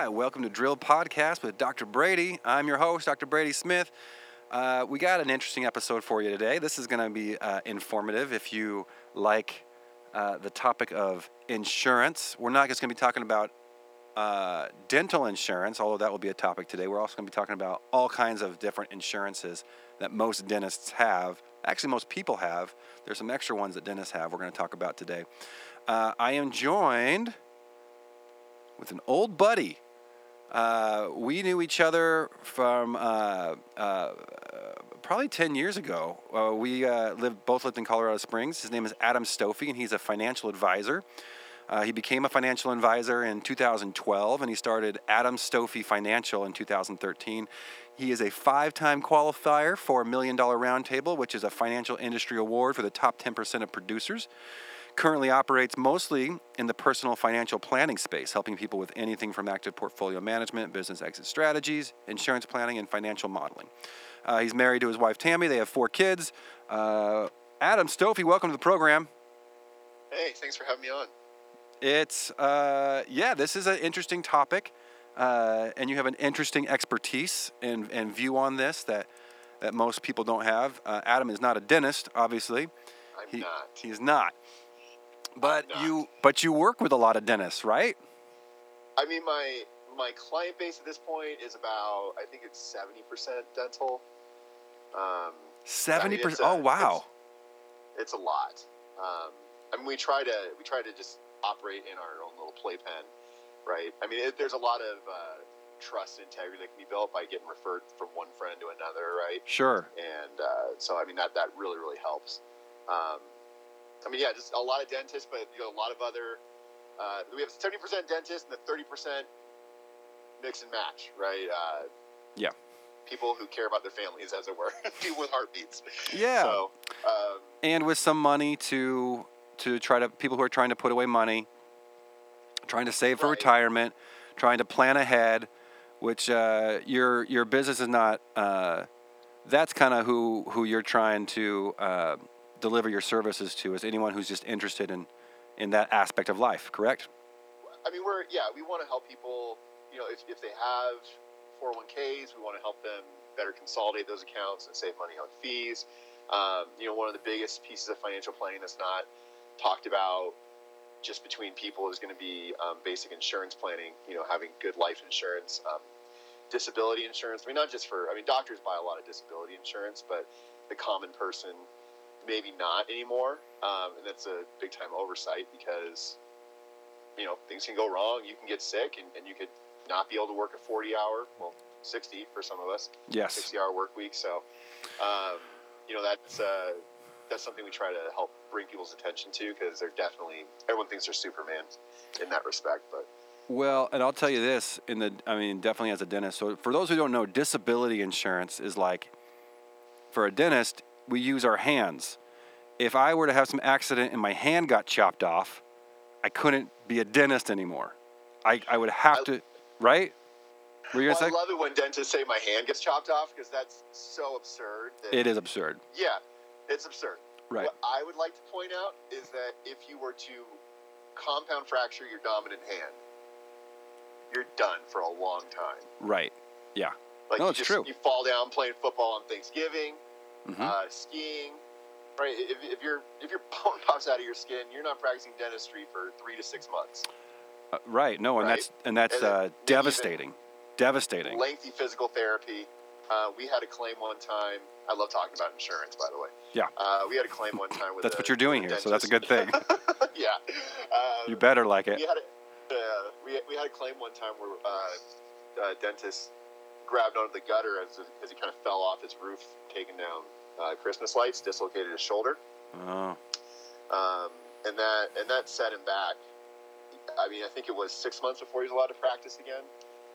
right, welcome to Drill Podcast with Dr. Brady. I'm your host, Dr. Brady Smith. Uh, we got an interesting episode for you today. This is going to be uh, informative if you like uh, the topic of insurance. We're not just going to be talking about uh, dental insurance, although that will be a topic today. We're also going to be talking about all kinds of different insurances that most dentists have. Actually, most people have. There's some extra ones that dentists have. We're going to talk about today. Uh, I am joined with an old buddy. Uh, we knew each other from uh, uh, probably 10 years ago. Uh, we uh, lived, both lived in Colorado Springs. His name is Adam Stofey, and he's a financial advisor. Uh, he became a financial advisor in 2012, and he started Adam Stofey Financial in 2013. He is a five time qualifier for Million Dollar Roundtable, which is a financial industry award for the top 10% of producers currently operates mostly in the personal financial planning space, helping people with anything from active portfolio management, business exit strategies, insurance planning, and financial modeling. Uh, he's married to his wife Tammy. They have four kids. Uh, Adam Stofey, welcome to the program. Hey, thanks for having me on. It's uh, yeah, this is an interesting topic, uh, and you have an interesting expertise and, and view on this that that most people don't have. Uh, Adam is not a dentist, obviously. I'm He, not. he is not. But you but you work with a lot of dentists, right? I mean, my my client base at this point is about I think it's seventy percent dental. Um, Seventy it's percent. a- Oh wow. it's a lot. Um, I mean, we try to we try to just operate in our own little playpen, right? I mean, it, there's a lot of uh, trust and integrity that can be built by getting referred from one friend to another, right? Sure. and uh, so I mean that that really really helps. Um, I mean, yeah, just a lot of dentists, but you know, a lot of other. Uh, we have seventy percent dentists and the thirty percent mix and match, right? Uh, Yeah. People who care about their families, as it were, people with heartbeats. Yeah. So, um, and with some money to to try to people who are trying to put away money, trying to save for Right. retirement, trying to plan ahead, which uh, your your business is not. Uh, that's kind of who who you're trying to uh, deliver your services to is anyone who's just interested in in that aspect of life. Correct? I mean, we're yeah, we want to help people. You know, if, if they have 401ks, we want to help them better consolidate those accounts and save money on fees. Um, you know, one of the biggest pieces of financial planning that's not talked about just between people is going to be um, basic insurance planning. You know, having good life insurance, um, disability insurance. I mean, not just for. I mean, doctors buy a lot of disability insurance, but the common person maybe not anymore, um, and that's a big time oversight because you know things can go wrong. You can get sick, and, and you could not be able to work a 40 hour, well, 60 for some of us, Yes. 60 hour work week. So, um, you know, that's uh, that's something we try to help bring people's attention to because they're definitely everyone thinks they're Superman in that respect, but Well, and I'll tell you this in the I mean definitely as a dentist. So for those who don't know, disability insurance is like for a dentist, we use our hands. If I were to have some accident and my hand got chopped off, I couldn't be a dentist anymore. I, I would have I- to, right? Were you well, I love it when dentists say my hand gets chopped off because that's so absurd. That, It is absurd. Yeah, it's absurd. Right. What I would like to point out is that if you were to compound fracture your dominant hand, you're done for a long time. Right. Yeah. Like No, it's just, true. You fall down playing football on Thanksgiving, Mhm. uh, skiing. Right. If, if your if your bone pops out of your skin, you're not practicing dentistry for three to six months. Uh, right. No, and Right. that's and that's And uh, devastating. Devastating. Lengthy physical therapy. Uh, we had a claim one time. I love talking about insurance, by the way. Yeah. Uh, we had a claim one time with. That's a- what you're doing here, so that's a good thing. yeah. Um, You better like it. We had a, uh, we, we had a claim one time where uh, a dentist grabbed onto the gutter as, as he kind of fell off his roof, taking down uh, Christmas lights, dislocated his shoulder, Oh, um, and that and that set him back. I mean, I think it was six months before he was allowed to practice again,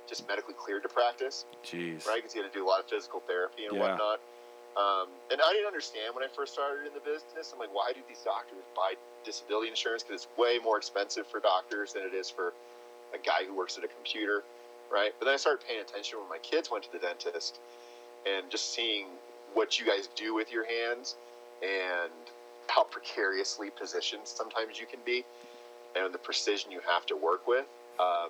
just medically cleared to practice, jeez. right? Because he had to do a lot of physical therapy and Yeah. whatnot. Um, and I didn't understand when I first started in the business. I'm like, why do these doctors buy disability insurance? Because it's way more expensive for doctors than it is for a guy who works at a computer, right? But then I started paying attention when my kids went to the dentist and just seeing what you guys do with your hands and how precariously positioned sometimes you can be and the precision you have to work with. Um,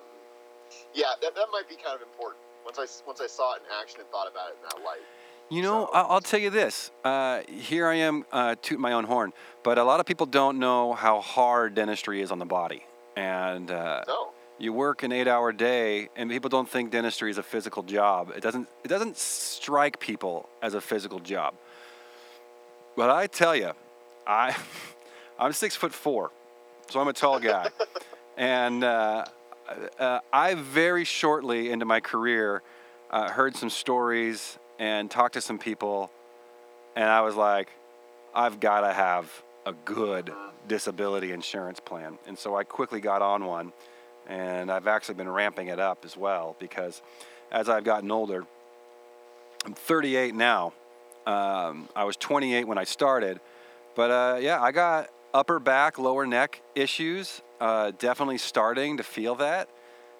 yeah, that, that might be kind of important. Once I, once I saw it in action and thought about it in that light. You know, So- I'll, tell you this. Uh, here I am, uh, tooting my own horn, but a lot of people don't know how hard dentistry is on the body. And uh, No. You work an eight-hour day, and people don't think dentistry is a physical job. It doesn't. It doesn't strike people as a physical job. But I tell you, I, I'm six foot four, so I'm a tall guy, and uh, uh, I very shortly into my career uh, heard some stories and talked to some people, and I was like, I've got to have a good disability insurance plan. And so I quickly got on one, and I've actually been ramping it up as well because as I've gotten older, I'm 38 now. Um, I was 28 when I started, but uh, yeah, I got upper back, lower neck issues. Uh, definitely starting to feel that,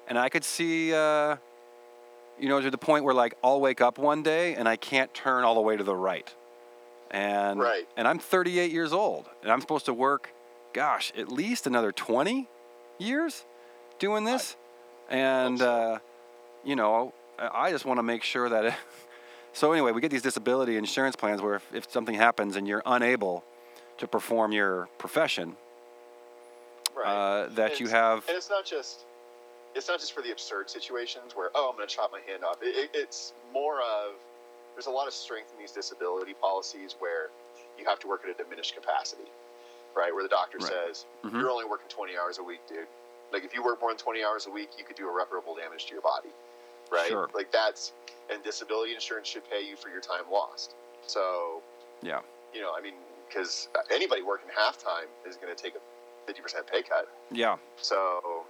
and I could see, uh, you know, to the point where like I'll wake up one day and I can't turn all the way to the right, and Right. and I'm 38 years old, and I'm supposed to work, gosh, at least another 20 years doing this, and uh, you know, I just want to make sure that. It, so anyway, we get these disability insurance plans where if, if something happens and you're unable to perform your profession, Right. uh, that And you have. and it's not just it's not just for the absurd situations where oh I'm going to chop my hand off. It, it, it's more of there's a lot of strength in these disability policies where you have to work at a diminished capacity, right? Where the doctor Right. says Mhm. you're only working 20 hours a week, dude. Like if you work more than 20 hours a week, you could do irreparable damage to your body, right? Sure. Like that's and disability insurance should pay you for your time lost. So Yeah. you know, I mean, because anybody working half time is going to take a 50% pay cut. Yeah. So,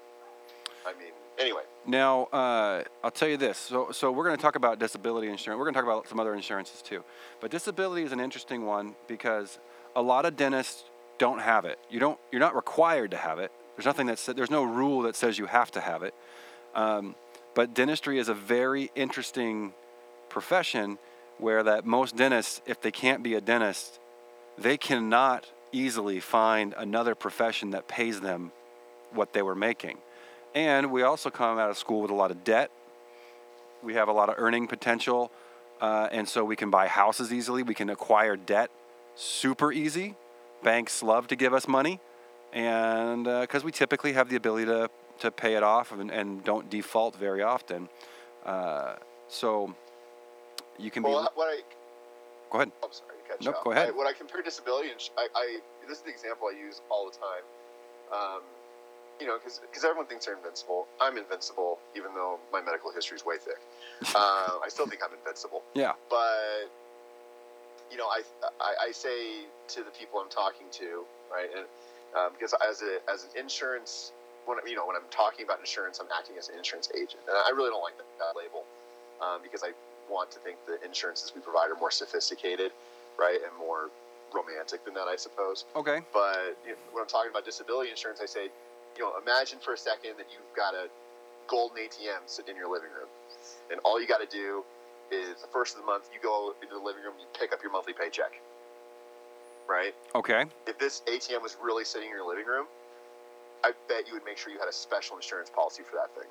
I mean, anyway, Now, uh, I'll tell you this. So, so we're going to talk about disability insurance. We're going to talk about some other insurances too. But disability is an interesting one because a lot of dentists don't have it. You don't. You're not required to have it. There's nothing that sa- there's no rule that says you have to have it. Um, but dentistry is a very interesting profession where that most dentists, if they can't be a dentist, they cannot easily find another profession that pays them what they were making. And we also come out of school with a lot of debt. We have a lot of earning potential. Uh, and so we can buy houses easily. We can acquire debt super easy. Banks love to give us money. And because we typically have the ability to, to pay it off and, and don't default very often. Uh, so you can well, be. what I Go ahead. I'm sorry to you Nope, off. go ahead. I, when I compare disability, ins- I, I this is the example I use all the time. Um, you know, because everyone thinks they're invincible. I'm invincible, even though my medical history is way thick. Uh, I still think I'm invincible. Yeah. but you know, I, I I say to the people I'm talking to, right, and um, because as a as an insurance, when you know when I'm talking about insurance, I'm acting as an insurance agent, and I really don't like that, that label um, because I want to think the insurances we provide are more sophisticated, right, and more romantic than that, I suppose. Okay. But you know, when I'm talking about disability insurance, I say, you know, imagine for a second that you've got a golden ATM sitting in your living room, and all you got to do is the first of the month you go into the living room, you pick up your monthly paycheck, right? Okay. If this ATM was really sitting in your living room, I bet you would make sure you had a special insurance policy for that thing,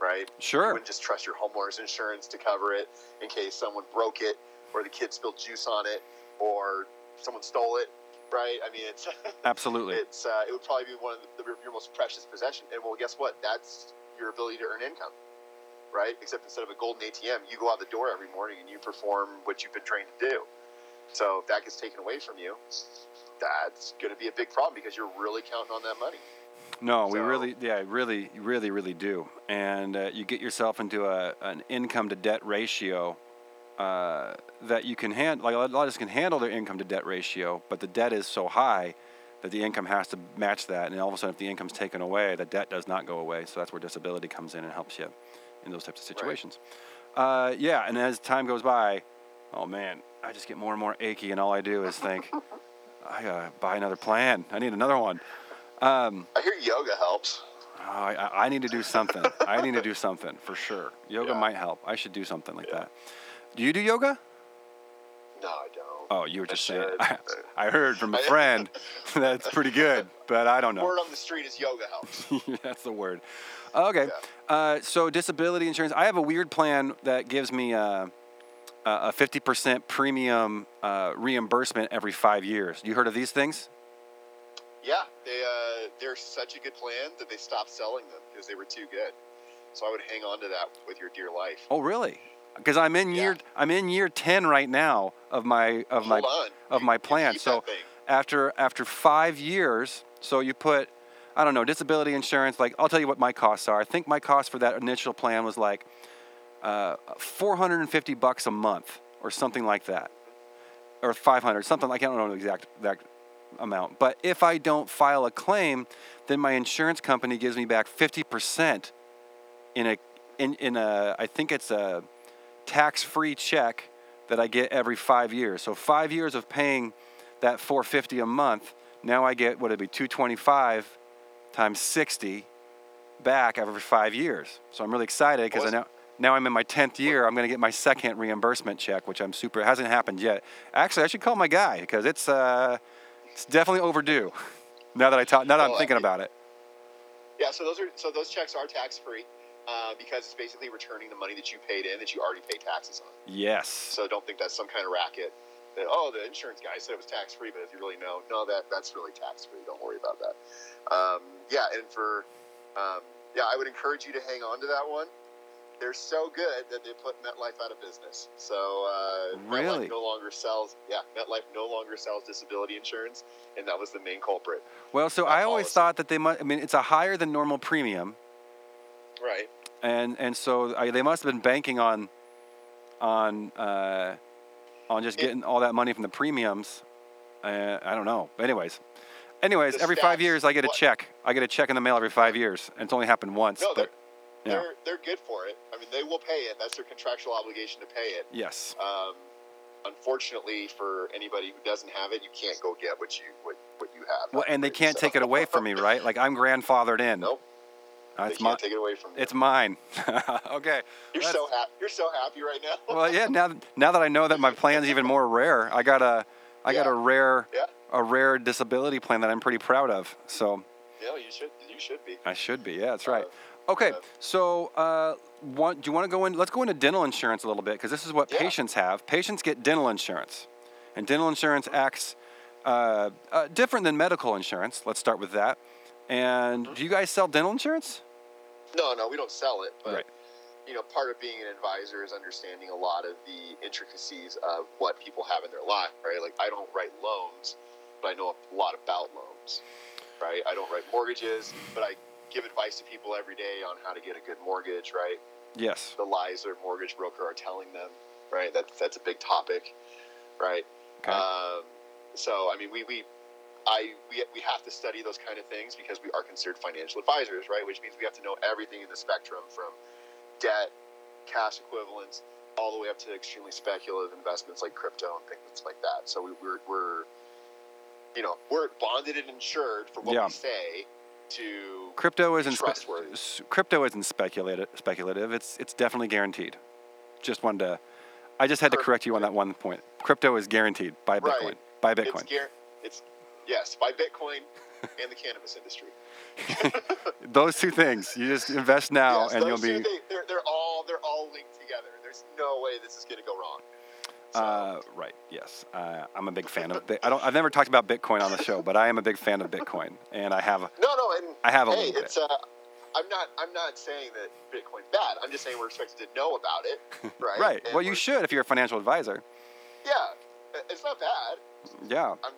right? Sure. You wouldn't just trust your homeowner's insurance to cover it in case someone broke it, or the kid spilled juice on it, or someone stole it, right? I mean, it's Absolutely. it's uh, it would probably be one of the, your most precious possession. And well, guess what? That's your ability to earn income, right? Except instead of a golden ATM, you go out the door every morning and you perform what you've been trained to do. So if that gets taken away from you, that's going to be a big problem because you're really counting on that money. No, we really, yeah, really, really, really do. And uh, you get yourself into a, an income to debt ratio uh, that you can handle. Like a lot of us can handle their income to debt ratio, but the debt is so high that the income has to match that. And all of a sudden, if the income's taken away, the debt does not go away. So that's where disability comes in and helps you in those types of situations. Uh, yeah, and as time goes by, Oh man, I just get more and more achy, and all I do is think, I gotta buy another plan. I need another one. Um, I hear yoga helps. oh, I, I- I need to do something. I need to do something for sure. Yoga Yeah. might help. I should do something like Yeah. that. Do you do yoga? No, I don't. Oh, you were I just saying. I, I heard from a friend that's pretty good, but I don't know. Word on the street is yoga helps. That's the word. Okay. Uh, so disability insurance. I have a weird plan that gives me uh, a 50% premium uh, reimbursement every five years. You heard of these things? yeah, they uh, they're such a good plan that they stopped selling them because they were too good. So I would hang on to that with your dear life. Oh, really? Because I'm in year Yeah. I'm in year 10 right now of my of my on. of You- my plan. So after after five years, so you put I don't know disability insurance. Like I'll tell you what my costs are. I think my cost for that initial plan was like uh, 450 bucks a month or something like that, or 500 something. like I don't know the exact exact amount. But if I don't file a claim, then my insurance company gives me back 50 percent in a in in a I think it's a tax-free check that I get every five years. So five years of paying that 450 a month. Now I get what it'd be 225 times 60 back every five years. So I'm really excited because I know now I'm in my 10th year. I'm going to get my second reimbursement check, which I'm super. It hasn't happened yet. Actually, I should call my guy because it's uh, it's definitely overdue. Now that I talk, now that I'm thinking I- about it. Yeah, so those are so those checks are tax free uh, because it's basically returning the money that you paid in that you already paid taxes on. Yes. So don't think that's some kind of racket. That oh, the insurance guy said it was tax free, but if you really know, no, that that's really tax free. Don't worry about that. Um, yeah, and for um, yeah, I would encourage you to hang on to that one. They're so good that they put MetLife out of business. So uh, Really? MetLife no longer sells. Yeah, MetLife no longer sells disability insurance, and that was the main culprit. Well, so I always policy. thought that they must. I mean, it's a higher than normal premium, Right. and and so I, they must have been banking on on uh, on just It- getting all that money from the premiums. Uh, I don't know. Anyways, anyways, every five years I get a what- check. I get a check in the mail every five years, and it's only happened once. No, but yeah, They're they're good for it. I mean, they will pay it. That's their contractual obligation to pay it. yes, Um, unfortunately, for anybody who doesn't have it, you can't go get what you what, what you have. well, and they can't take it away from me, right? Like I'm grandfathered in. Nope, Uh, they it's can't take it away from you. it's mine. okay. you're that's- so happy. You're so happy right now. well, yeah. Now, now that I know that my plan's even more rare, I got a, I got a rare, Yeah. a rare disability plan that I'm pretty proud of. So yeah, you should. You should be. I should be. Yeah, that's right. Uh, Okay, so uh, want, do you want to go in? Let's go into dental insurance a little bit because this is what Yeah. patients have. Patients get dental insurance, and dental insurance acts uh, uh, different than medical insurance. Let's start with that. And Mm-hmm. do you guys sell dental insurance? No, no, we don't sell it, but Right. you know, part of being an advisor is understanding a lot of the intricacies of what people have in their life, right? Like I don't write loans, but I know a lot about loans, right? I don't write mortgages, but I give advice to people every day on how to get a good mortgage, right? Yes. The lies their mortgage broker are telling them, right? That's that's a big topic, right? Okay. Um, so I mean, we we I we, we have to study those kind of things because we are considered financial advisors, right? Which means we have to know everything in the spectrum from debt, cash equivalents, all the way up to extremely speculative investments like crypto and things like that. So we, we're we're you know we're bonded and insured for what Yeah. we say to Crypto isn't spe- trustworthy. s- crypto isn't speculative. Speculative. It's it's definitely guaranteed. Just wanted to. I just had to correct you on that one point. Crypto is guaranteed by Right. Bitcoin. By it's Bitcoin. it's yes by Bitcoin and the cannabis industry. Those two things. You just invest now, Yes, and you'll be. things, they're, they're all they're all linked together. There's no way this is going to go wrong. So, Uh, right. Yes. Uh, I'm a big fan of. Bi- I don't. I've never talked about Bitcoin on the show, but I am a big fan of Bitcoin, and I have. no, no, and I have a hey, little bit. it's uh, I'm not I'm not saying that Bitcoin's bad. I'm just saying we're expected to know about it, right? Right. And Well, you should if you're a financial advisor. Yeah, it's not bad. Yeah. I-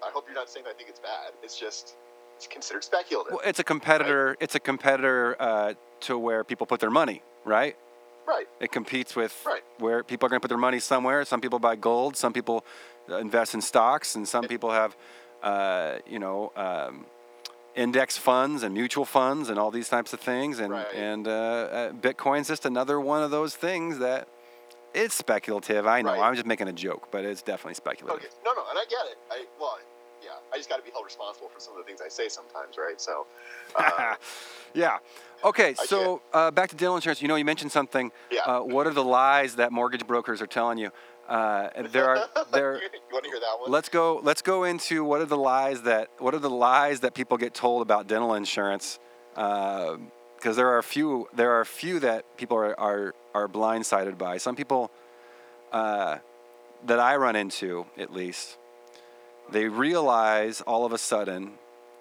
I hope you're not saying I think it's bad. It's just it's considered speculative. Well, it's a competitor. It's a competitor uh, to where people put their money. Right. Right. It competes with Right. where people are going to put their money somewhere. Some people buy gold. Some people uh, invest in stocks, and some people have, uh, you know, um, index funds and mutual funds and all these types of things. And Right. and uh, uh, Bitcoin's just another one of those things that It's speculative. I know. Right. I'm just making a joke, but it's definitely speculative. Okay. No, no, and I get it. I well, yeah. I just got to be held responsible for some of the things I say sometimes, right? So, uh, yeah. Okay, I so uh, back to dental insurance. You know, you mentioned something. Yeah. Uh, what are the lies that mortgage brokers are telling you? Uh, there are there. you want to hear that one? Let's go. Let's go into what are the lies that what are the lies that people get told about dental insurance? Because there are a few. There are a few that people are are, are blindsided by. Some people uh, that I run into, at least, they realize all of a sudden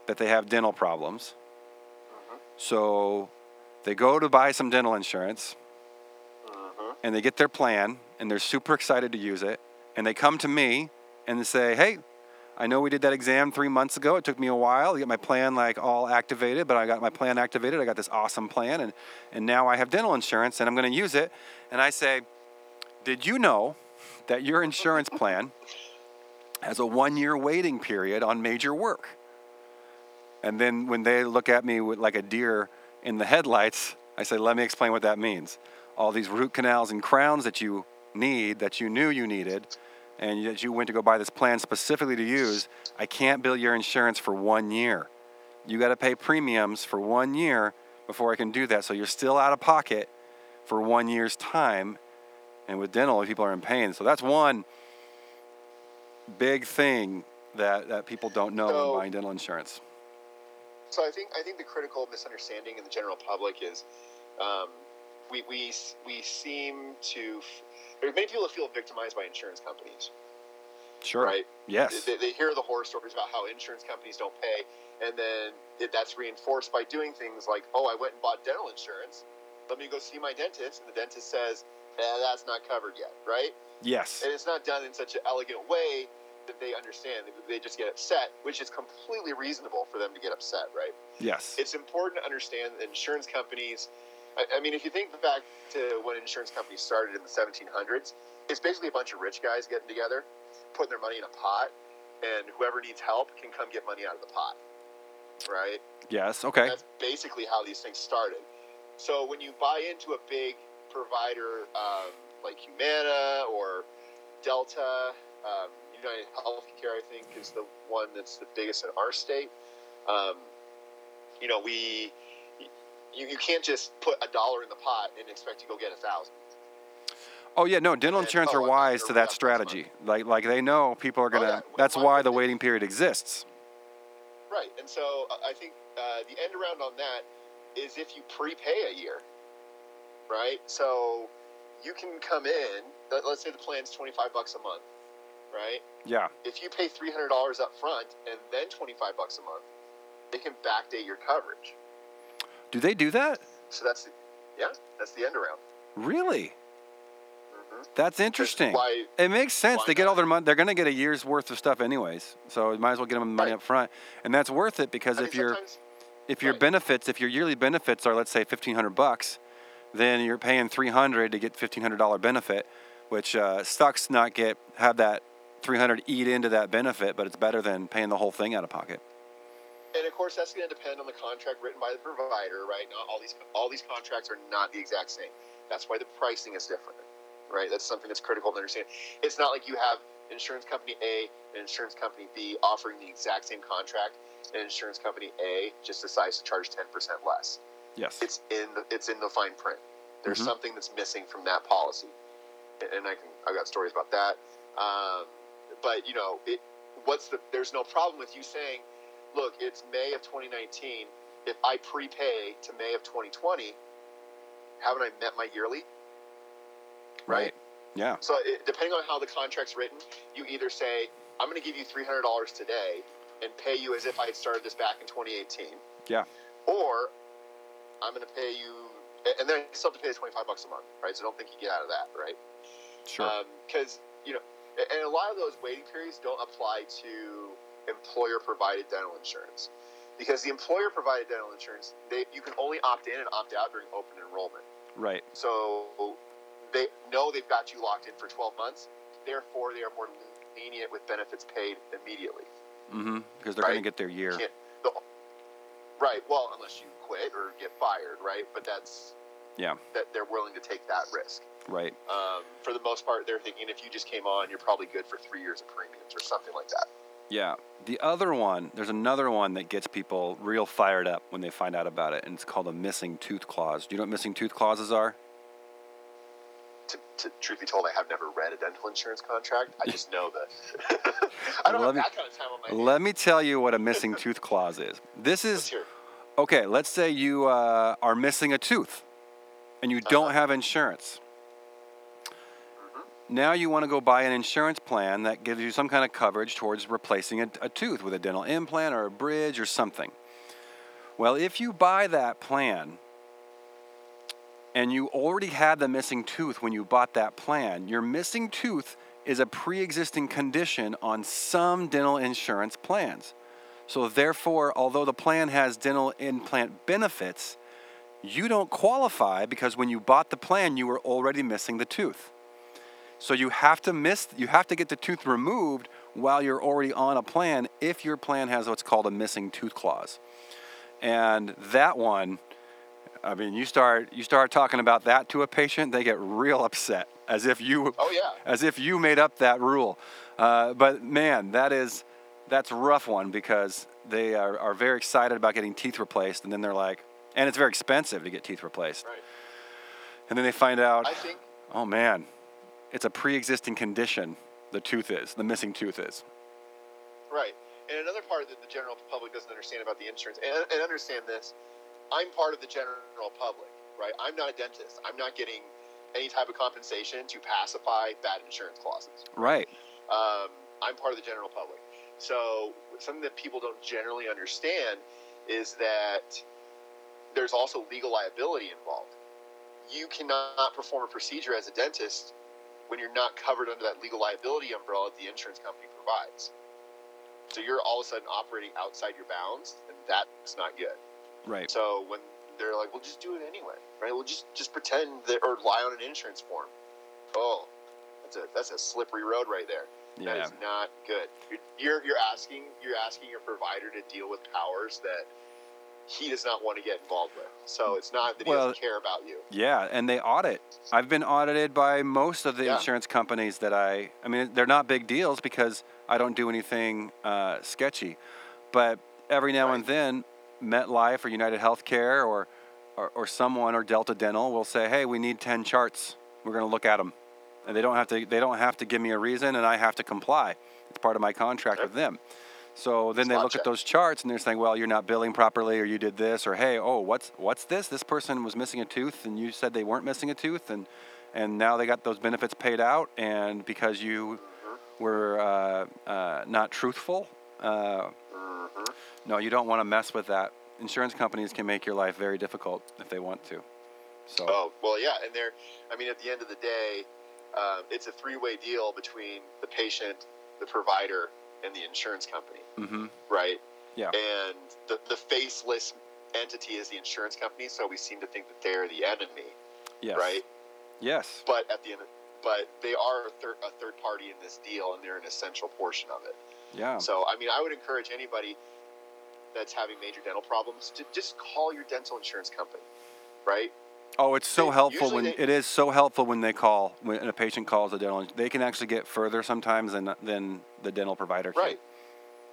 that they have dental problems. So they go to buy some dental insurance Mhm. and they get their plan and they're super excited to use it. And they come to me and they say, Hey, I know we did that exam three months ago. It took me a while to get my plan like all activated, but I got my plan activated. I got this awesome plan and, and now I have dental insurance and I'm gonna use it. And I say, Did you know that your insurance plan has a one year waiting period on major work? And then when they look at me with like a deer in the headlights, I say, let me explain what that means. All these root canals and crowns that you need, that you knew you needed, and that you went to go buy this plan specifically to use, I can't bill your insurance for one year. You got to pay premiums for one year before I can do that. So you're still out of pocket for one year's time. And with dental, people are in pain. So that's one big thing that, that people don't know So- when buying dental insurance. So I think I think the critical misunderstanding in the general public is um, we, we we seem to there's many people feel victimized by insurance companies, Sure. right? Yes. They, they hear the horror stories about how insurance companies don't pay, and then it, that's reinforced by doing things like, oh, I went and bought dental insurance. Let me go see my dentist, and the dentist says, eh, that's not covered yet, right? Yes. And it's not done in such an elegant way that they understand. They just get upset, which is completely reasonable for them to get upset, right? Yes. It's important to understand that insurance companies. I, I mean, if you think back to when insurance companies started in the 1700s, it's basically a bunch of rich guys getting together, putting their money in a pot, and whoever needs help can come get money out of the pot, right? Yes. Okay. That's basically how these things started. So when you buy into a big provider um, like Humana or Delta, um, United Healthcare, I think, is the one that's the biggest in our state. Um, you know, we you, you can't just put a dollar in the pot and expect to go get a thousand. Oh yeah, no. Dental And- insurance oh, are wise to that strategy. Like like they know people are gonna. yeah. That's Why why the waiting period exists. Right, and so uh, I think uh, the end around on that is if you prepay a year, right? So you can come in. let- Let's say the plan's twenty five bucks a month, right? Yeah. If you pay three hundred dollars up front and then twenty five bucks a month, they can backdate your coverage. Do they do that? So that's the, yeah, that's the end around. Really? hmm That's interesting. Why? It makes sense. They get all their money. They're gonna get a year's worth of stuff anyways. So you might as well get them the money Right. up front, and that's worth it because I if your if your right. benefits, if your yearly benefits are let's say fifteen hundred bucks, then you're paying three hundred to get fifteen hundred dollar benefit, which uh, sucks not get have that three hundred eat into that benefit, but it's better than paying the whole thing out of pocket. And of course, that's going to depend on the contract written by the provider, right? Not all these all these contracts are not the exact same. That's why the pricing is different, right? That's something that's critical to understand. It's not like you have insurance company A and insurance company B offering the exact same contract, and insurance company A just decides to charge ten percent less. Yes. It's in the it's in the fine print. There's Mhm. something that's missing from that policy, and I can I've got stories about that. Um, but you know, it, what's the? There's no problem with you saying, look, it's May of 2019. If I prepay to May of 2020, haven't I met my yearly? right. Yeah. So it, depending on how the contract's written, you either say, I'm going to give you $300 today and pay you as if I had started this back in 2018. Yeah. Or I'm going to pay you, and then I still have to pay the 25 bucks a month, right? So don't think you get out of that, right? Sure. Um, because, you know, and a lot of those waiting periods don't apply to employer provided dental insurance. Because the employer provided dental insurance, they, you can only opt in and opt out during open enrollment. right. So they know they've got you locked in for 12 months. Therefore, they are more lenient with benefits paid immediately. Mm-hmm. Because they're gonna get their year. The, right. Well, unless you quit or get fired, right? But that's Yeah. that they're willing to take that risk. Right. Um, for the most part, they're thinking if you just came on, you're probably good for three years of premiums or something like that. Yeah. The other one, there's another one that gets people real fired up when they find out about it, and it's called a missing tooth clause. Do you know what missing tooth clauses are? To, to truth be told, I have never read a dental insurance contract. I just know that. I don't Let have me- that kind of time on my hands. Let me tell you what a missing tooth clause is. This Let's is okay. Let's say you uh, are missing a tooth, and you don't Uh-huh. have insurance. Now you want to go buy an insurance plan that gives you some kind of coverage towards replacing a, a tooth with a dental implant or a bridge or something. Well, if you buy that plan and you already had the missing tooth when you bought that plan, your missing tooth is a pre existing condition on some dental insurance plans. So, therefore, although the plan has dental implant benefits, you don't qualify because when you bought the plan, you were already missing the tooth. So you have to miss you have to get the tooth removed while you're already on a plan if your plan has what's called a missing tooth clause. And that one I mean, you start you start talking about that to a patient, they get real upset as if you Oh yeah. as if you made up that rule. Uh, but man, that is that's a rough one because they are, are very excited about getting teeth replaced, and then they're like, and it's very expensive to get teeth replaced, Right. and then they find out, I think oh man, it's a pre-existing condition. The tooth is the missing tooth is. Right. And another part that the general public doesn't understand about the insurance, and, and understand this, I'm part of the general public, right? I'm not a dentist. I'm not getting any type of compensation to pacify bad insurance clauses. Right. Um, I'm part of the general public. So something that people don't generally understand is that there's also legal liability involved. You cannot perform a procedure as a dentist when you're not covered under that legal liability umbrella that the insurance company provides. So you're all of a sudden operating outside your bounds, and that's not good. Right. So when they're like, "We'll just do it anyway," right? We'll just just pretend that or lie on an insurance form. Oh, that's a that's a slippery road right there. That Yeah. is not good. You're, you're you're asking you're asking your provider to deal with powers that he does not want to get involved with. So it's not that he Well- doesn't care about you. Yeah, and they audit. I've been audited by most of the Yeah. insurance companies that I. I mean, they're not big deals because I don't do anything uh, sketchy, but every now and then, MetLife or United Healthcare or, or or someone or Delta Dental will say, "Hey, we need ten charts. We're going to look at them," and they don't have to. They don't have to give me a reason, and I have to comply. It's part of my contract with them. So then they look check. at those charts and they're saying, "Well, you're not billing properly, or you did this, or hey, oh, what's what's this? This person was missing a tooth, and you said they weren't missing a tooth, and and now they got those benefits paid out, and because you were uh, uh, not truthful, uh, hmm no, you don't want to mess with that. Insurance companies can make your life very difficult if they want to. So Oh well, yeah, and they're. I mean, at the end of the day, um, it's a three-way deal between the patient, the provider, and the insurance company. hmm right? Yeah. And the, the faceless entity is the insurance company, so we seem to think that they're the enemy, yes, right? yes, But at the end, of, but they are a third, a third party in this deal, and they're an essential portion of it. yeah, So, I mean, I would encourage anybody that's having major dental problems to just call your dental insurance company, right? Oh, it's so They- helpful when they- it is so helpful when they call when a patient calls a dental. They can actually get further sometimes than than the dental provider can. Right,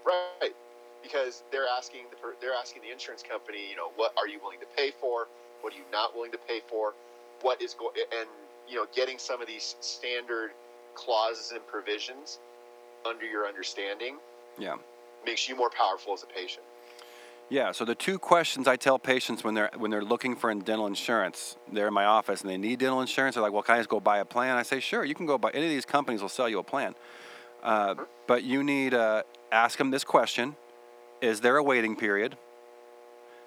right. Because they're asking the they're asking the insurance company, you know, what are you willing to pay for? What are you not willing to pay for? What is going and you know, getting some of these standard clauses and provisions under your understanding Yeah. makes you more powerful as a patient. Yeah. So the two questions I tell patients when they're when they're looking for dental insurance, they're in my office and they need dental insurance. They're like, "Well, can I just go buy a plan?" I say, "Sure, you can go buy. Any of these companies will sell you a plan, uh, but you need uh, ask them this question: Is there a waiting period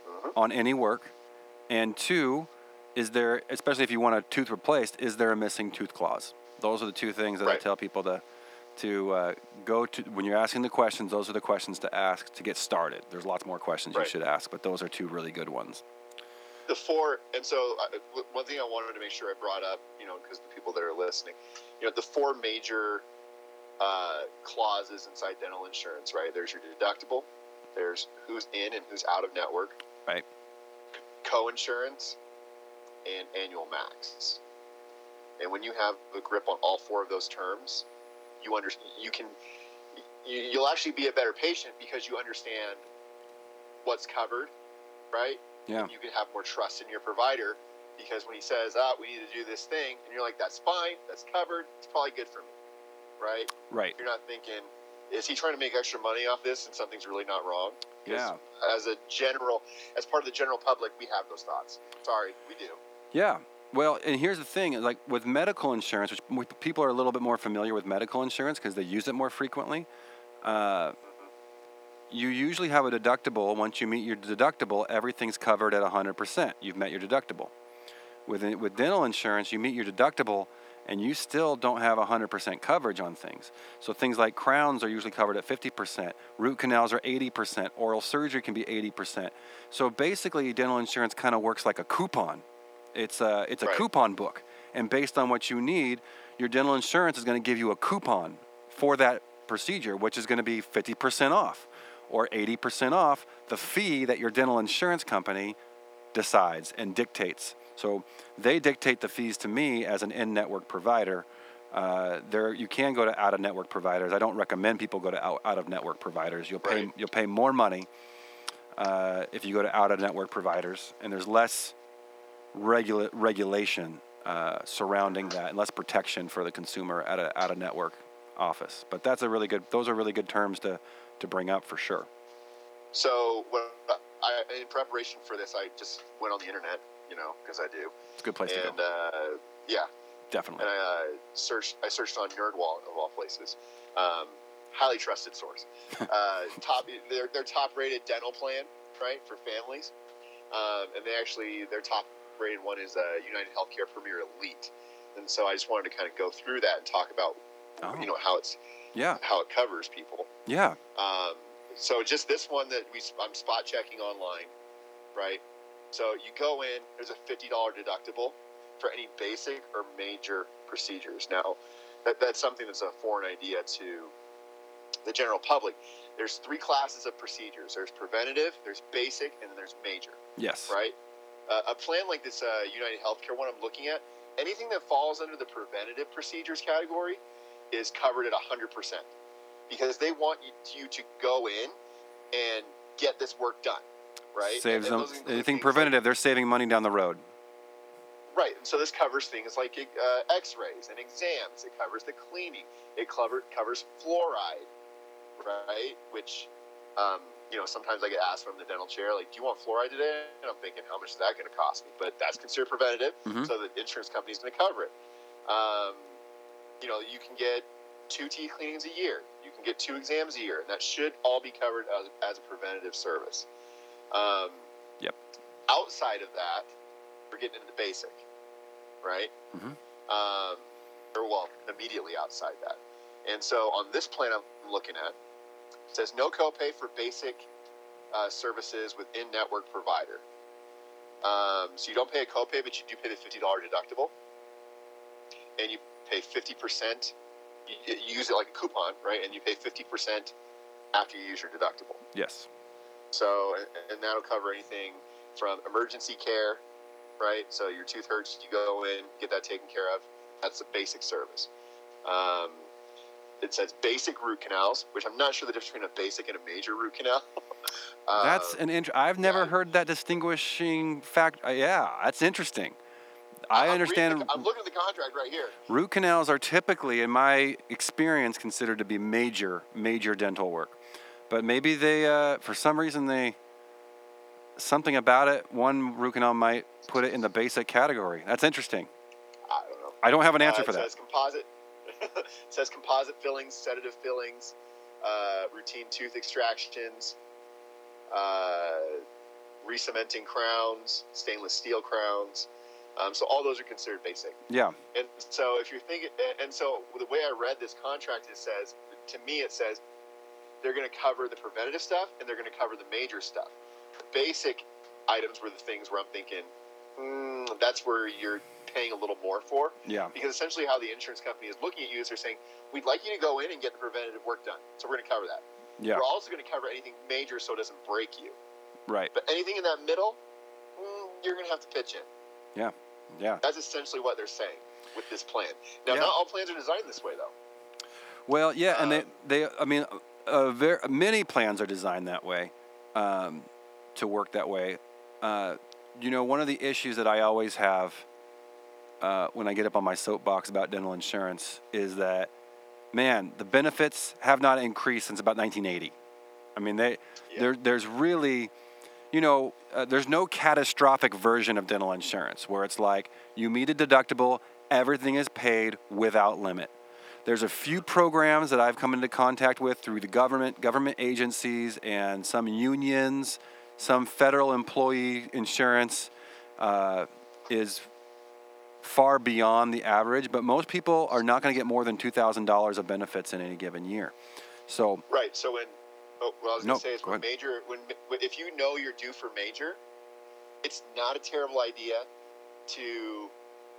Mhm. on any work? And two, is there, especially if you want a tooth replaced, is there a missing tooth clause? Those are the two things that I tell people to to uh, go to when you're asking the questions. Those are the questions to ask to get started. There's lots more questions Right. you should ask, but those are two really good ones. the four and so uh, one thing i wanted to make sure i brought up you know because the people that are listening you know the four major uh, clauses inside dental insurance right there's your deductible there's who's in and who's out of network Right. co-insurance and annual max. And when you have a grip on all four of those terms, you under, you can you, you'll actually be a better patient because you understand what's covered, right? Yeah. And you can have more trust in your provider because when he says, "Ah, we need to do this thing," and you're like, "That's fine, that's covered, it's probably good for me," right? Right. You're not thinking, "Is he trying to make extra money off this?" and something's really not wrong. Yeah. As a general, as part of the general public, we have those thoughts. Sorry, we do. Yeah. Well, and here's the thing: like with medical insurance, which people are a little bit more familiar with medical insurance because they use it more frequently. Uh, you usually have a deductible. Once you meet your deductible, everything's covered at 100%. You've met your deductible. With with dental insurance, you meet your deductible, and you still don't have 100% coverage on things. So things like crowns are usually covered at 50%. Root canals are 80%. Oral surgery can be 80%. So basically, dental insurance kind of works like a coupon. It's a it's a Right. coupon book, and based on what you need, your dental insurance is going to give you a coupon for that procedure, which is going to be 50% off or 80% off the fee that your dental insurance company decides and dictates. So they dictate the fees to me as an in-network provider. Uh, there, you can go to out-of-network providers. I don't recommend people go to out, out-of-network providers. You'll pay Right. you'll pay more money uh, if you go to out-of-network providers, and there's less regula- regulation uh, surrounding that, and less protection for the consumer at a out-of-network office. But that's a really good. Those are really good terms to to bring up for sure. So, I, in preparation for this, I just went on the internet, you know, because I do, It's a good place to go. uh, yeah, Definitely. and I uh, searched. I searched on NerdWallet of all places. Um, highly trusted source. uh, top, their their top rated dental plan, right, for families, um, and they actually their top rated one is uh, United Healthcare Premier Elite. And so I just wanted to kind of go through that and talk about, Oh. you know, how it's Yeah. how it covers people. Yeah. Um, so just this one that we I'm spot checking online, right? So you go in. There's a fifty dollar deductible for any basic or major procedures. Now, that, that's something that's a foreign idea to the general public. There's three classes of procedures. There's preventative, there's basic, and then there's major Yes. right? Uh, a plan like this uh, United Healthcare one I'm looking at, anything that falls under the preventative procedures category is covered at 100% because they want you, to go in and get this work done, right? Saves them anything preventative. They're saving money down the road. Right. And so this covers things like uh, x-rays and exams. It covers the cleaning. It cover, covers fluoride, right? Which, um, you know, sometimes I get asked from the dental chair, like, do you want fluoride today? And I'm thinking, how much is that going to cost me? But that's considered preventative, Mhm. so the insurance company's going to cover it. Um, you know, you can get two teeth cleanings a year. You can get two exams a year, and that should all be covered as, as a preventative service. Um, Yep. Outside of that, we're getting into the basic, right? Mhm. Um, or well, immediately outside that. And so on this plan I'm looking at, it says no copay for basic uh, services with in-network provider. Um, so you don't pay a copay, but you do pay the fifty dollar deductible, and you pay fifty percent. You, you use it like a coupon, right? And you pay fifty percent after you use your deductible. Yes. So, and- and that'll cover anything from emergency care, right? So your tooth hurts, you go in, get that taken care of. That's a basic service. Um, it says basic root canals, which I'm not sure the difference between a basic and a major root canal. Uh, That's an int- I've never yeah. heard that distinguishing fact. Uh, yeah, that's interesting. I I'm understand the- I'm looking at the contract right here. root canals are typically, in my experience, considered to be major, major dental work. But maybe they, uh, for some reason, they something about it. One root canal might put it in the basic category. That's interesting. I don't know. I don't have an answer Uh, for that. Says composite. It says composite fillings, sedative fillings, uh, routine tooth extractions, uh, re-cementing crowns, stainless steel crowns. Um, so all those are considered basic. Yeah. And so if you're thinking, and- and so the way I read this contract, it says to me it says they're going to cover the preventative stuff and they're going to cover the major stuff. The basic items were the things where I'm thinking, mm, that's where you're paying a little more for Yeah. because essentially how the insurance company is looking at you is they're saying we'd like you to go in and get the preventative work done so we're going to cover that Yeah. we're also going to cover anything major so it doesn't break you Right. but anything in that middle mm, you're going to have to pitch in Yeah. Yeah. That's essentially what they're saying with this plan. Now, Yeah. not all plans are designed this way, though. Well, yeah, and they, Um, they I mean, uh, ver- many plans are designed that way, um, to work that way. Uh, you know, one of the issues that I always have uh, when I get up on my soapbox about dental insurance is that, man, the benefits have not increased since about 1980. I mean, they Yeah. there, there's really, you know, uh, there's no catastrophic version of dental insurance where it's like you meet a deductible, everything is paid without limit. There's a few programs that I've come into contact with through the government, government agencies, and some unions, some federal employee insurance uh, is far beyond the average, but most people are not going to get more than $2,000 of benefits in any given year. So, Right. So when, oh, what I was No, going to say is when major, when if you know you're due for major, it's not a terrible idea to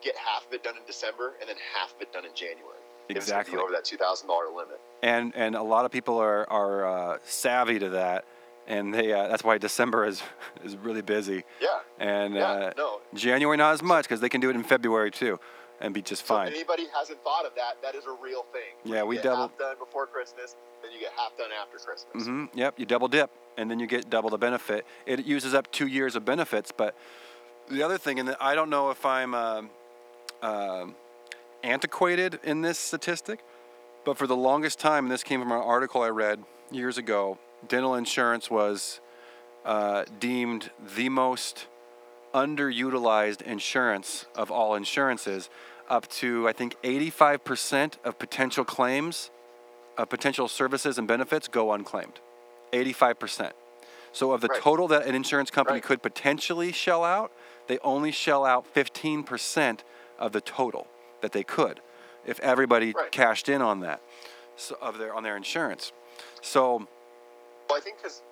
get half of it done in December and then half of it done in January. Exactly. over that two thousand dollar limit. and and a lot of people are are uh, savvy to that, and they uh, that's why December is is really busy, Yeah. and Yeah. uh, no. January not as much because they can do it in February too, and be just So fine. if anybody hasn't thought of that, that is a real thing. Yeah, You we get double- half done before Christmas, then you get half done after Christmas. Mm-hmm. Yep, you double dip, and then you get double the benefit. It uses up two years of benefits. But the other thing, and I don't know if I'm um antiquated in this statistic, but for the longest time, and this came from an article I read years ago, dental insurance was uh, deemed the most underutilized insurance of all insurances, up to I think 85% of potential claims uh, potential services and benefits go unclaimed. 85%. So, of the Right. total that an insurance company Right. could potentially shell out, they only shell out 15% of the total that they could if everybody Right. cashed in on that so, of their on their insurance. So, Well, I think because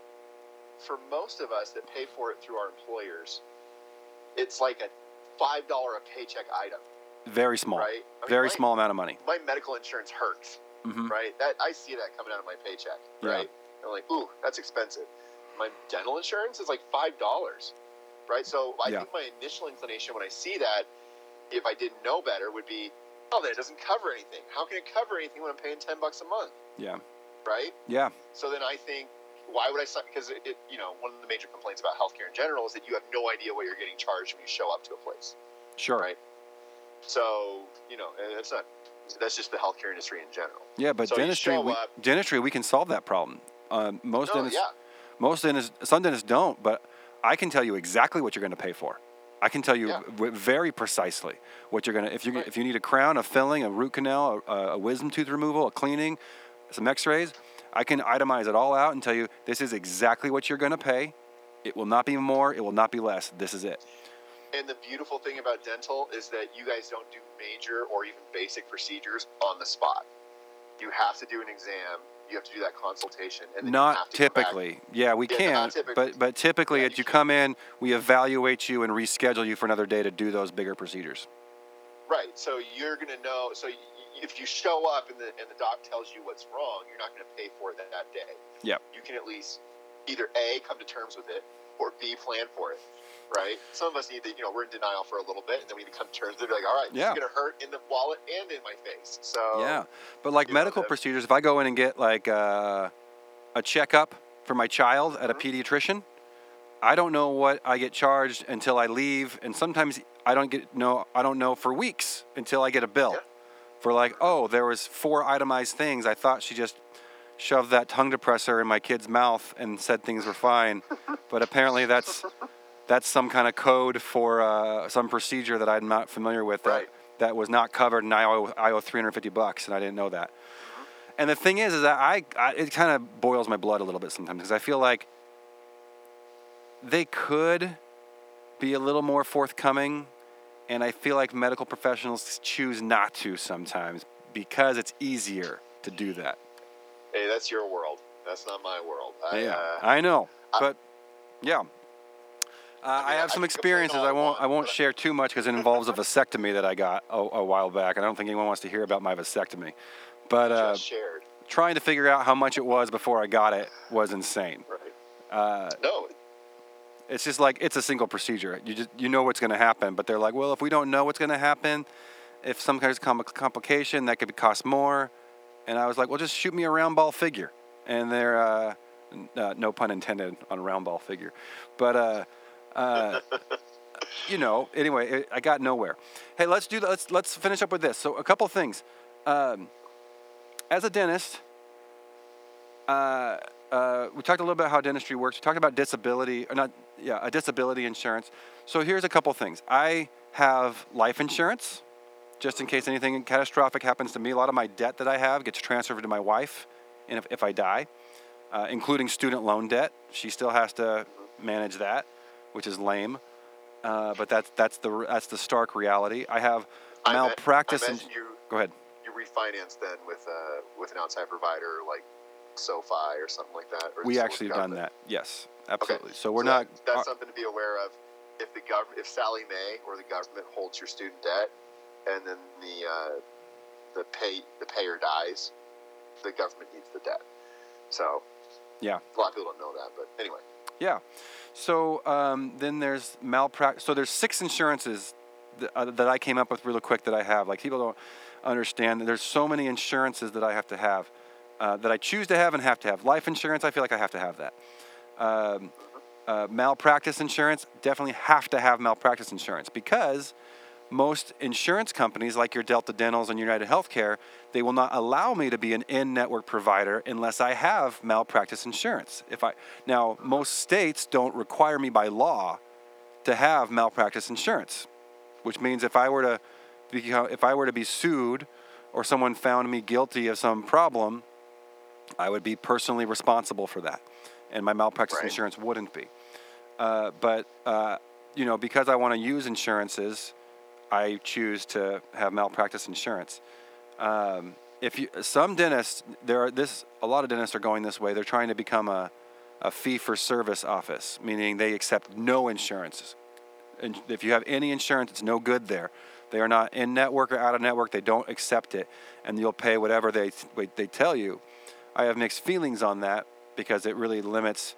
for most of us that pay for it through our employers, it's like a five dollar a paycheck item, very small. right? I mean, Very my- small amount of money. My medical insurance hurts, hmm right? That I see that coming out of my paycheck, Yeah. right? I'm like, ooh, that's expensive. My dental insurance is like five dollars, right? So I Yeah. think my initial inclination when I see that, if I didn't know better, would be, oh, then it doesn't cover anything. How can it cover anything when I'm paying ten bucks a month, Yeah. right? Yeah. So then I think, why would I sign? Because it, it, you know, one of the major complaints about healthcare in general is that you have no idea what you're getting charged when you show up to a place. Sure. Right. So you know, that's not. That's just the healthcare industry in general. Yeah, but So dentistry, we, up- dentistry, we can solve that problem. Um, most No, dentists, yeah, most dentists, some dentists don't, but I can tell you exactly what you're going to pay for. I can tell you Yeah. w- very precisely what you're going to. If you Right. if you need a crown, a filling, a root canal, a, a wisdom tooth removal, a cleaning, some X-rays, I can itemize it all out and tell you this is exactly what you're going to pay. It will not be more. It will not be less. This is it. and the beautiful thing about dental is that you guys don't do major or even basic procedures on the spot. You have to do an exam. You have to do that consultation, and then Not have to come back. typically. Yeah, we Yeah, can, but but typically, Yeah, as you you come in, we evaluate you and reschedule you for another day to do those bigger procedures. Right. So you're going to know. So if you show up and the and the doc tells you what's wrong, you're not going to pay for it that, that day. Yep. You can at least either a come to terms with it or b plan for it. Right. Some of us need to. You know, we're in denial for a little bit, and then we need to come to terms with it. Like, all right, Yeah. this is going to hurt in the wallet and in my face. So Yeah, but like know, medical procedures, if I go in and get like uh, a checkup for my child at a Mhm. pediatrician, I don't know what I get charged until I leave, and sometimes I don't get no, I don't know for weeks until I get a bill Yeah. For like, oh, there was four itemized things. I thought she just shoved that tongue depressor in my kid's mouth and said things were fine, but apparently that's that's some kind of code for uh, some procedure that I'm not familiar with that Right. that was not covered, and I owe, I owe 350 bucks, and I didn't know that. And the thing is, is that I, I it kind of boils my blood a little bit sometimes because I feel like they could be a little more forthcoming, and I feel like medical professionals choose not to sometimes because it's easier to do that. hey, that's your world. That's not my world. I, yeah, uh, I know, I- but yeah. Uh, I, mean, have I some experiences. I I won't. I won't share too much because it involves a vasectomy that I got a, a while back. and I don't think anyone wants to hear about my vasectomy. But uh, trying to figure out how much it was before I got it was insane. Right. Uh, No, It's just like it's a single procedure. You just you know what's going to happen, but they're like, well, if we don't know what's going to happen, if some kind of complication that could cost more, and I was like, well, just shoot me a round ball figure, and they're uh, uh, no pun intended on a round ball figure, but uh, uh, you know, anyway, it, I got nowhere. Hey, let's do let's let's finish up with this. So a couple things. Um, as a dentist, uh, uh, we talked a little bit how dentistry works. We talked about disability, or not, yeah, a disability insurance. So here's a couple things. I have life insurance, just in case anything catastrophic happens to me. A lot of my debt that I have gets transferred to my wife, and if, if I die, uh, including student loan debt, she still has to manage that, which is lame. Uh, but that's that's the that's the stark reality. I have I ma- malpractice. I and, you go ahead. you refinance then with uh, with an outside provider like SoFi or something like that. Or We actually have done that. Yes, Okay. absolutely. So we're So not. that- that's uh, something to be aware of. If the government, if Sallie Mae or the government holds your student debt, and then the uh, the pay the payer dies, the government needs the debt. So Yeah. a lot of people don't know that, but anyway. Yeah. So um, then there's malpractice. So there's six insurances that, uh, that I came up with real quick that I have. Like people don't understand that there's so many insurances that I have to have, uh, that I choose to have and have to have. Life insurance, I feel like I have to have that. Um, uh, malpractice insurance, definitely have to have malpractice insurance because most insurance companies, like your Delta Dentals and United Healthcare, they will not allow me to be an in-network provider unless I have malpractice insurance. If I now, most states don't require me by law to have malpractice insurance, which means if I were to if I were to be sued or someone found me guilty of some problem, I would be personally responsible for that, and my malpractice Right. insurance wouldn't be. Uh, but uh, you know, because I want to use insurances, I choose to have malpractice insurance. Um, if you, some dentists, there are this a lot of dentists are going this way. They're trying to become a, a fee for service office, meaning they accept no insurance. And if you have any insurance, it's no good there. They are not in network or out of network. They don't accept it, and you'll pay whatever they they tell you. I have mixed feelings on that because it really limits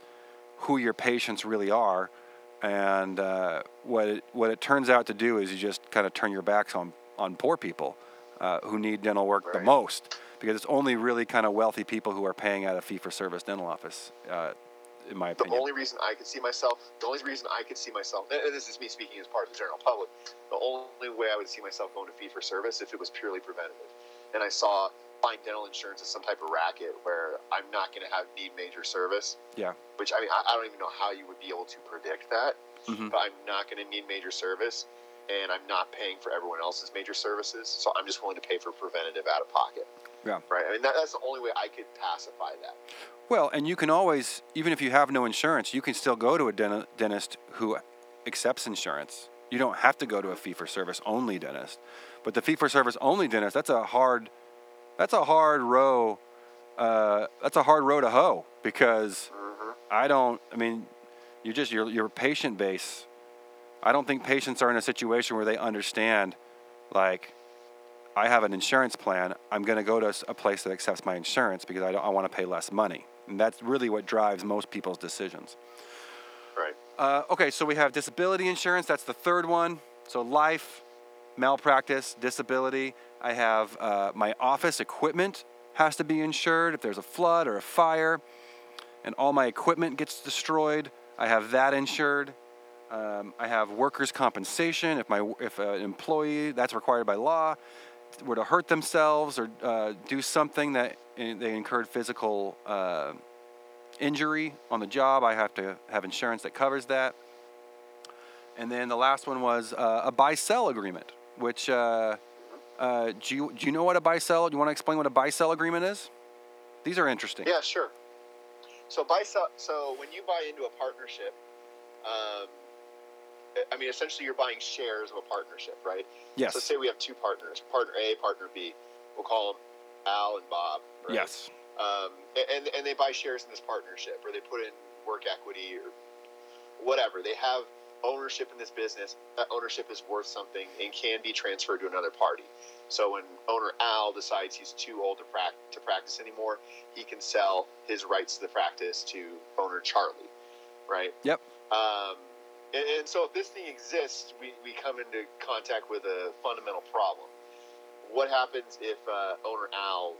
who your patients really are, and uh, what it, what it turns out to do is you just kind of turn your backs on on poor people uh, who need dental work the most. Because it's only really kind of wealthy people who are paying at a fee for service dental office, uh, in my opinion, The only reason I could see myself, the only reason I could see myself, and this is me speaking as part of the general public, the only way I would see myself going to fee for service if it was purely preventative. And I saw buying dental insurance is some type of racket where I'm not going to have need major service. Yeah. Which I mean, I, I don't even know how you would be able to predict that, Mhm. but I'm not going to need major service, and I'm not paying for everyone else's major services, so I'm just willing to pay for preventative out of pocket. Yeah. Right. I mean, that, that's the only way I could pacify that. Well, and you can always, even if you have no insurance, you can still go to a denti- dentist who accepts insurance. You don't have to go to a fee for service only dentist. But the fee for service only dentist, that's a hard, that's a hard row, uh, that's a hard row to hoe because hmm I don't, I mean, you just, your, your patient base, I don't think patients are in a situation where they understand, like, I have an insurance plan. I'm going to go to a place that accepts my insurance because I, don't, I want to pay less money. And that's really what drives most people's decisions. Right. Uh, okay, so we have disability insurance. That's the third one. So life, malpractice, disability. I have uh, my office equipment has to be insured if there's a flood or a fire, and all my equipment gets destroyed. I have that insured. Um, I have workers' compensation if my if an employee that's required by law were to hurt themselves or uh, do something that they incurred physical uh, injury on the job, I have to have insurance that covers that. And then the last one was uh, a buy-sell agreement, which uh, do you do you know what a buy-sell? Do you want to explain what a buy-sell agreement is? These are interesting. Yeah, sure. So buy so, so when you buy into a partnership, um, I mean essentially you're buying shares of a partnership, right? Yes. So say we have two partners, partner A, partner B. We'll call them Al and Bob. Right? Yes. Um, and and they buy shares in this partnership, or they put in work equity, or whatever. They have ownership in this business. That ownership is worth something and can be transferred to another party. So when owner Al decides he's too old to, prac- to practice anymore, he can sell his rights to the practice to owner Charlie, right? Yep. Um, and, and so if this thing exists, we, we come into contact with a fundamental problem. What happens if uh, owner Al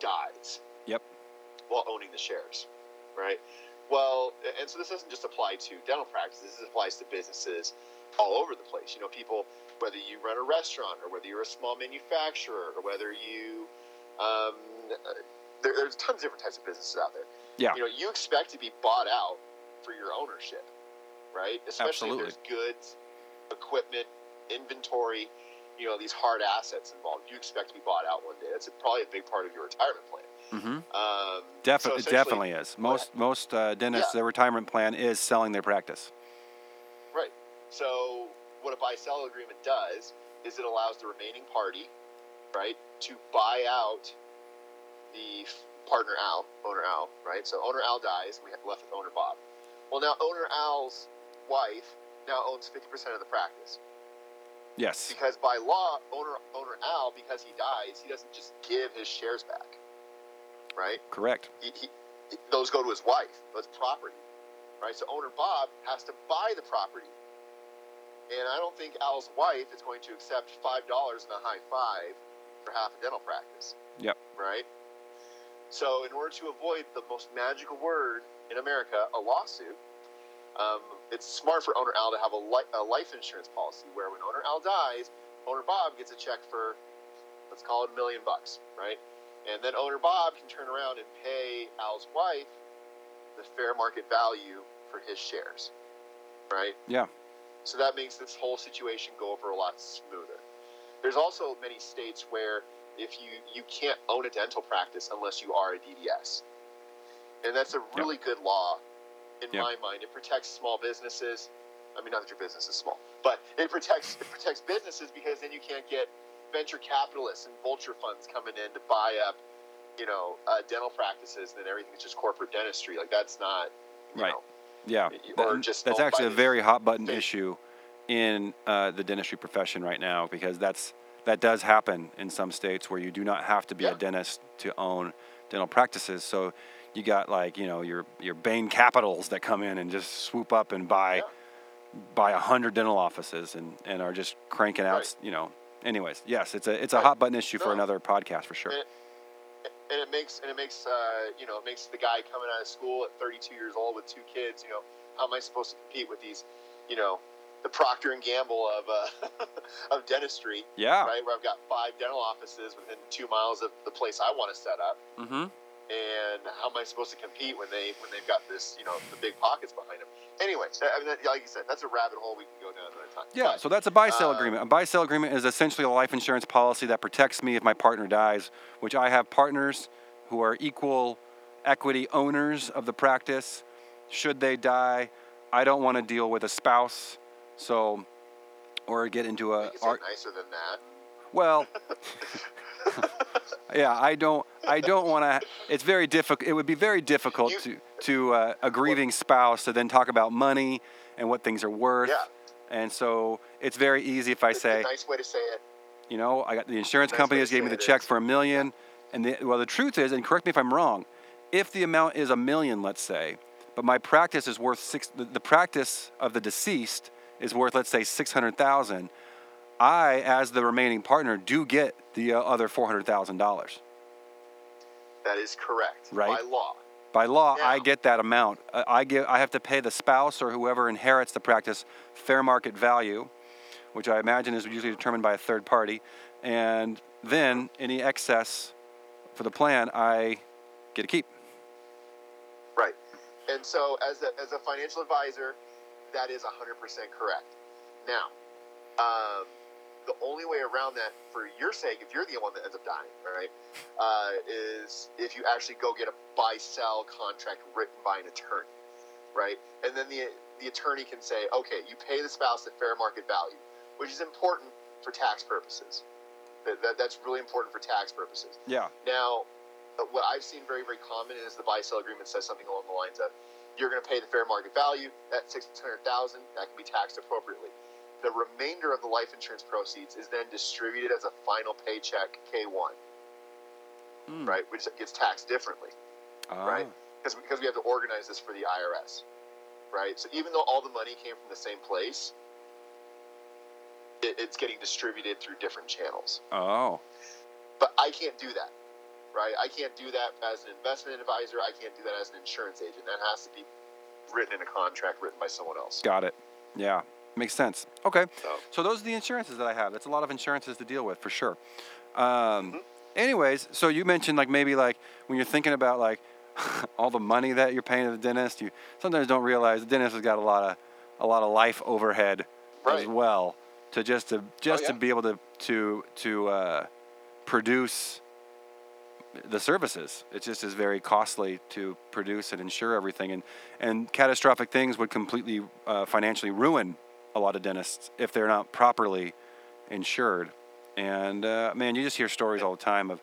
dies? Yep. While owning the shares, right? Well, and so this doesn't just apply to dental practices. This applies to businesses all over the place. You know, people, whether you run a restaurant or whether you're a small manufacturer or whether you, um, there, there's tons of different types of businesses out there. Yeah. You know, you expect to be bought out for your ownership, right? Especially Absolutely. if there's goods, equipment, inventory, you know, these hard assets involved. You expect to be bought out one day. That's probably a big part of your retirement plan. Mm-hmm. Um, Defi- so it definitely is. Most most uh, dentists, Yeah. their retirement plan is selling their practice. Right. So what a buy-sell agreement does is it allows the remaining party, right, to buy out the partner Al, owner Al, right? So owner Al dies, and we have left with owner Bob. Well, now owner Al's wife now owns 50% of the practice Yes. because by law, owner owner Al, because he dies, he doesn't just give his shares back, right? Correct. he, he, those go to his wife. That's property, right? So owner Bob has to buy the property, and I don't think Al's wife is going to accept five dollars and a high five for half a dental practice. Yep. Right. So in order to avoid the most magical word in America, a lawsuit, um, it's smart for owner Al to have a, li- a life insurance policy where when owner Al dies, owner Bob gets a check for let's call it a million bucks, right? And then owner Bob can turn around and pay Al's wife the fair market value for his shares, right? Yeah. So that makes this whole situation go over a lot smoother. There's also many states where if you you can't own a dental practice unless you are a DDS, and that's a really good law in Yeah. my mind. It protects small businesses. I mean, not that your business is small, but it protects it protects businesses because then you can't get venture capitalists and vulture funds coming in to buy up, you know, uh, dental practices, and then everything's just corporate dentistry. Like that's not, you Right. know, Yeah. or That- just that's actually a very hot button big- issue in uh, the dentistry profession right now because that's that does happen in some states where you do not have to be a dentist to own dental practices. So you got like you know your your Bain Capitals that come in and just swoop up and buy Yeah. buy a hundred dental offices and, and are just cranking out Right. you know. Anyways, yes, it's a it's a hot button issue for another podcast for sure. And, and it makes and it makes uh, you know it makes the guy coming out of school at 32 years old with two kids. You know, how am I supposed to compete with these? You know, the Procter and Gamble of uh, of dentistry, Yeah. right? Where I've got five dental offices within two miles of the place I want to set up. Mm-hmm. And how am I supposed to compete when they when they've got this you know the big pockets behind them? Anyway, so, I mean, that- like you said, that's a rabbit hole we can go down another time. Yeah, But- so that's a buy sell uh, agreement. A buy sell agreement is essentially a life insurance policy that protects me if my partner dies, which I have partners who are equal equity owners of the practice. Should they die, I don't want to deal with a spouse, so or get into a ar- nicer than that. well, yeah, I don't. I don't want to. It's very difficult. It would be very difficult You- to to uh, a grieving spouse to then talk about money and what things are worth. Yeah. And so it's very easy if I It's say, a nice way to say it. you know, I got the insurance Nice company has gave me the check is. for a million, and the, well, the truth is, and correct me if I'm wrong, if the amount is a million, let's say, but my practice is worth six, the, the practice of the deceased is worth, let's say, six hundred thousand. I, as the remaining partner, do get the uh, other four hundred thousand dollars. That is correct Right. by law. By law, I get that amount. Uh, I give. I have to pay the spouse or whoever inherits the practice fair market value, which I imagine is usually determined by a third party, and then any excess for the plan, I get to keep. Right. And so, as a, as a financial advisor, that is 100% correct. Now, um, the only way around that, for your sake, if you're the one that ends up dying, right, uh, is if you actually go get a buy sell contract written by an attorney, right? And then the, the attorney can say, okay, you pay the spouse the fair market value, which is important for tax purposes. That, that, that's really important for tax purposes. Yeah. Now, uh, what I've seen very, very common is the buy-sell agreement says something along the lines of, "You're going to pay the fair market value. That six hundred thousand that can be taxed appropriately. The remainder of the life insurance proceeds is then distributed as a final paycheck K one, Mm. right, which gets taxed differently Ah. Right. because because we have to organize this for the IRS. right? So even though all the money came from the same place, it, it's getting distributed through different channels. Oh, But I can't do that, right? I can't do that as an investment advisor. I can't do that as an insurance agent. That has to be written in a contract written by someone else. got it. Yeah, makes sense. Okay. So, So those are the insurances that I have. That's a lot of insurances to deal with for sure. Um, Mhm. Anyways, so you mentioned like maybe like when you're thinking about like all the money that you're paying to the dentist, you sometimes don't realize the dentist has got a lot of a lot of life overhead as well to just to just to yeah. be able to to to uh, produce the services. It just is very costly to produce and insure everything, and and catastrophic things would completely uh, financially ruin a lot of dentists if they're not properly insured. And uh, man, you just hear stories all the time of.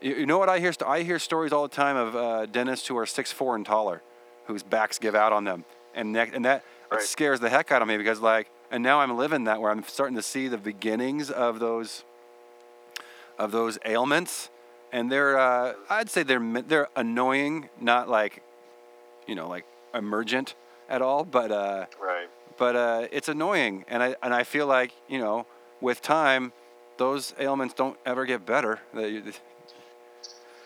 You, you know what I hear? I hear stories all the time of uh, dentists who are six four and taller, whose backs give out on them, and and that it Right. scares the heck out of me because like, and now I'm living that where I'm starting to see the beginnings of those of those ailments, and they're uh, I'd say they're they're annoying, not like you know like emergent at all, but uh, right. But uh, it's annoying, and I and I feel like you know with time, those ailments don't ever get better.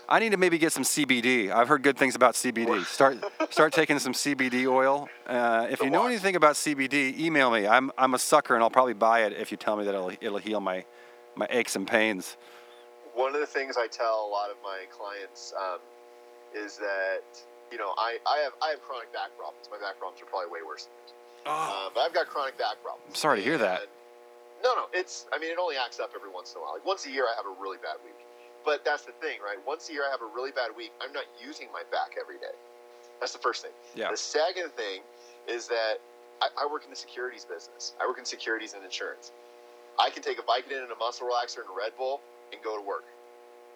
I need to maybe get some CBD. I've heard good things about CBD. Start start taking some CBD oil. Uh, if you know anything about CBD, email me. I'm I'm a sucker, and I'll probably buy it if you tell me that it'll it'll heal my my aches and pains. One of the things I tell a lot of my clients um, is that you know I, I have I have chronic back problems. My back problems are probably way worse than yours. Oh, Um, but I've got chronic back problems. I'm sorry to hear that. And- No, no, it's. I mean, it only acts up every once in a while. Like once a year, I have a really bad week. But that's the thing, right? Once a year, I have a really bad week. I'm not using my back every day. That's the first thing. Yeah. The second thing is that I, I work in the securities business. I work in securities and insurance. I can take a Vicodin and a muscle relaxer and a Red Bull and go to work.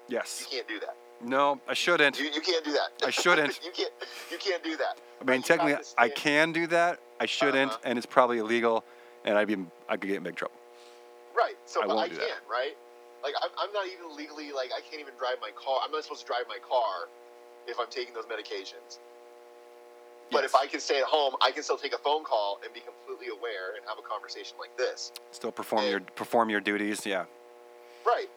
Yes. You can't do that. No, I shouldn't. You, you can't do that. I shouldn't. you can't. You can't do that. I mean, technically, I can do that. I shouldn't, Uh-huh. and it's probably illegal, and I'd be I could get in big trouble. Right. So, I but won't I do can, that. right? Like, I'm, I'm not even legally, like, I can't even drive my car. I'm not supposed to drive my car if I'm taking those medications. But if I can stay at home, I can still take a phone call and be completely aware and have a conversation like this. Still perform Yeah. your perform your duties. Yeah. Right.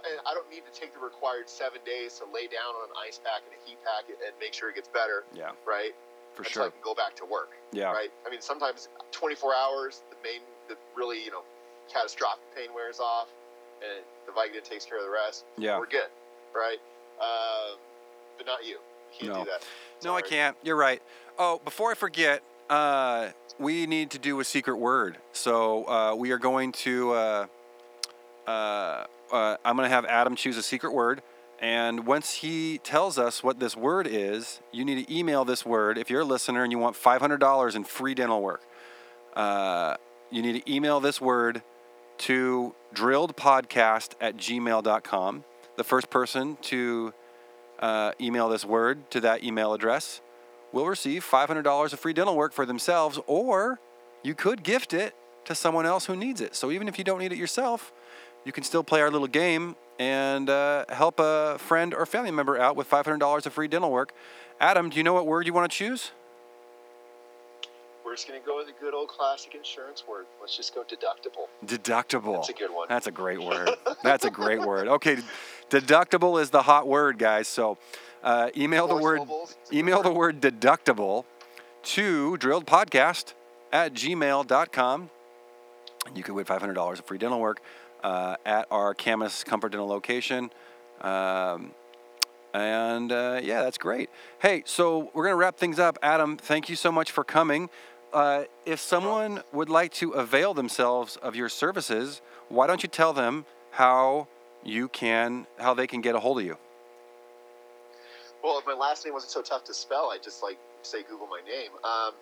I don't need to take the required seven days to lay down on an ice pack and a heat pack and, make sure it gets better, Yeah. right? For Until I can go back to work. Yeah. right? I mean, sometimes 24 hours, the main, the really, you know, catastrophic pain wears off, and the Vicodin takes care of the rest. Yeah. We're good, right? Um, but not you. You can't No. do that. No, I can't. You're right. Oh, before I forget, uh, we need to do a secret word. So uh, we are going to. Uh, uh, uh, I'm going to have Adam choose a secret word, and once he tells us what this word is, you need to email this word. If you're a listener and you want $500 in free dental work, uh, you need to email this word to drilledpodcast at gmail.com. The first person to uh, email this word to that email address will receive $500 of free dental work for themselves, or you could gift it to someone else who needs it. So even if you don't need it yourself, you can still play our little game and uh, help a friend or family member out with $500 of free dental work. Adam, do you know what word you want to choose? We're just going to go with the good old classic insurance word. Let's just go deductible. Deductible. That's a good one. That's a great word. That's a great word. Okay, deductible is the hot word, guys. So uh, email the word email the word deductible to drilledpodcast at gmail.com. And you could win $500 of free dental work uh, at our Camus Comfort Dental location. Um, and uh, yeah, that's great. Hey, so we're going to wrap things up. Adam, thank you so much for coming. Uh, if someone would like to avail themselves of your services, why don't you tell them how you can, how they can get a hold of you? Well, if my last name wasn't so tough to spell, I'd just like say Google my name. Um,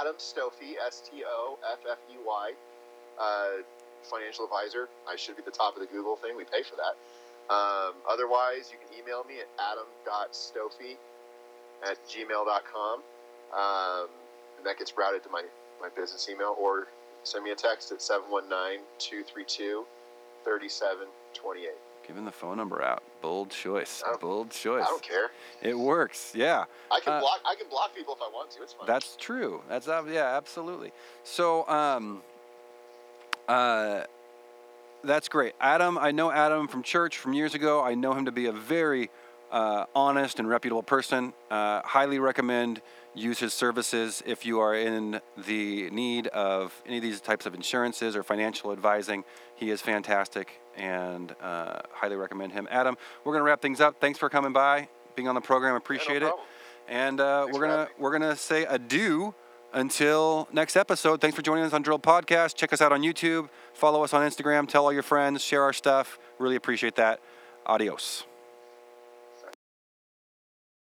Adam Stoffey, S T O F F E Y, uh, financial advisor. I should be the top of the Google thing. We pay for that. Um, otherwise, you can email me at adam.stoffey at gmail.com. Um, and that gets routed to my, my business email, or send me a text at 719 232 3728. Giving the phone number out. Bold choice. Bold choice. I don't care. It works. Yeah. I can Uh, block. I can block people if I want to. It's fine. That's true. That's ob- yeah, absolutely. So, um, uh, that's great. Adam, I know Adam from church from years ago. I know him to be a very uh, honest and reputable person. Uh, highly recommend use his services if you are in the need of any of these types of insurances or financial advising. He is fantastic and uh, highly recommend him. Adam, we're gonna wrap things up. Thanks for coming by, being on the program. Appreciate it. And uh, we're gonna we're gonna say adieu until next episode. Thanks for joining us on Drill Podcast. Check us out on YouTube. Follow us on Instagram. Tell all your friends. Share our stuff. Really appreciate that. Adios.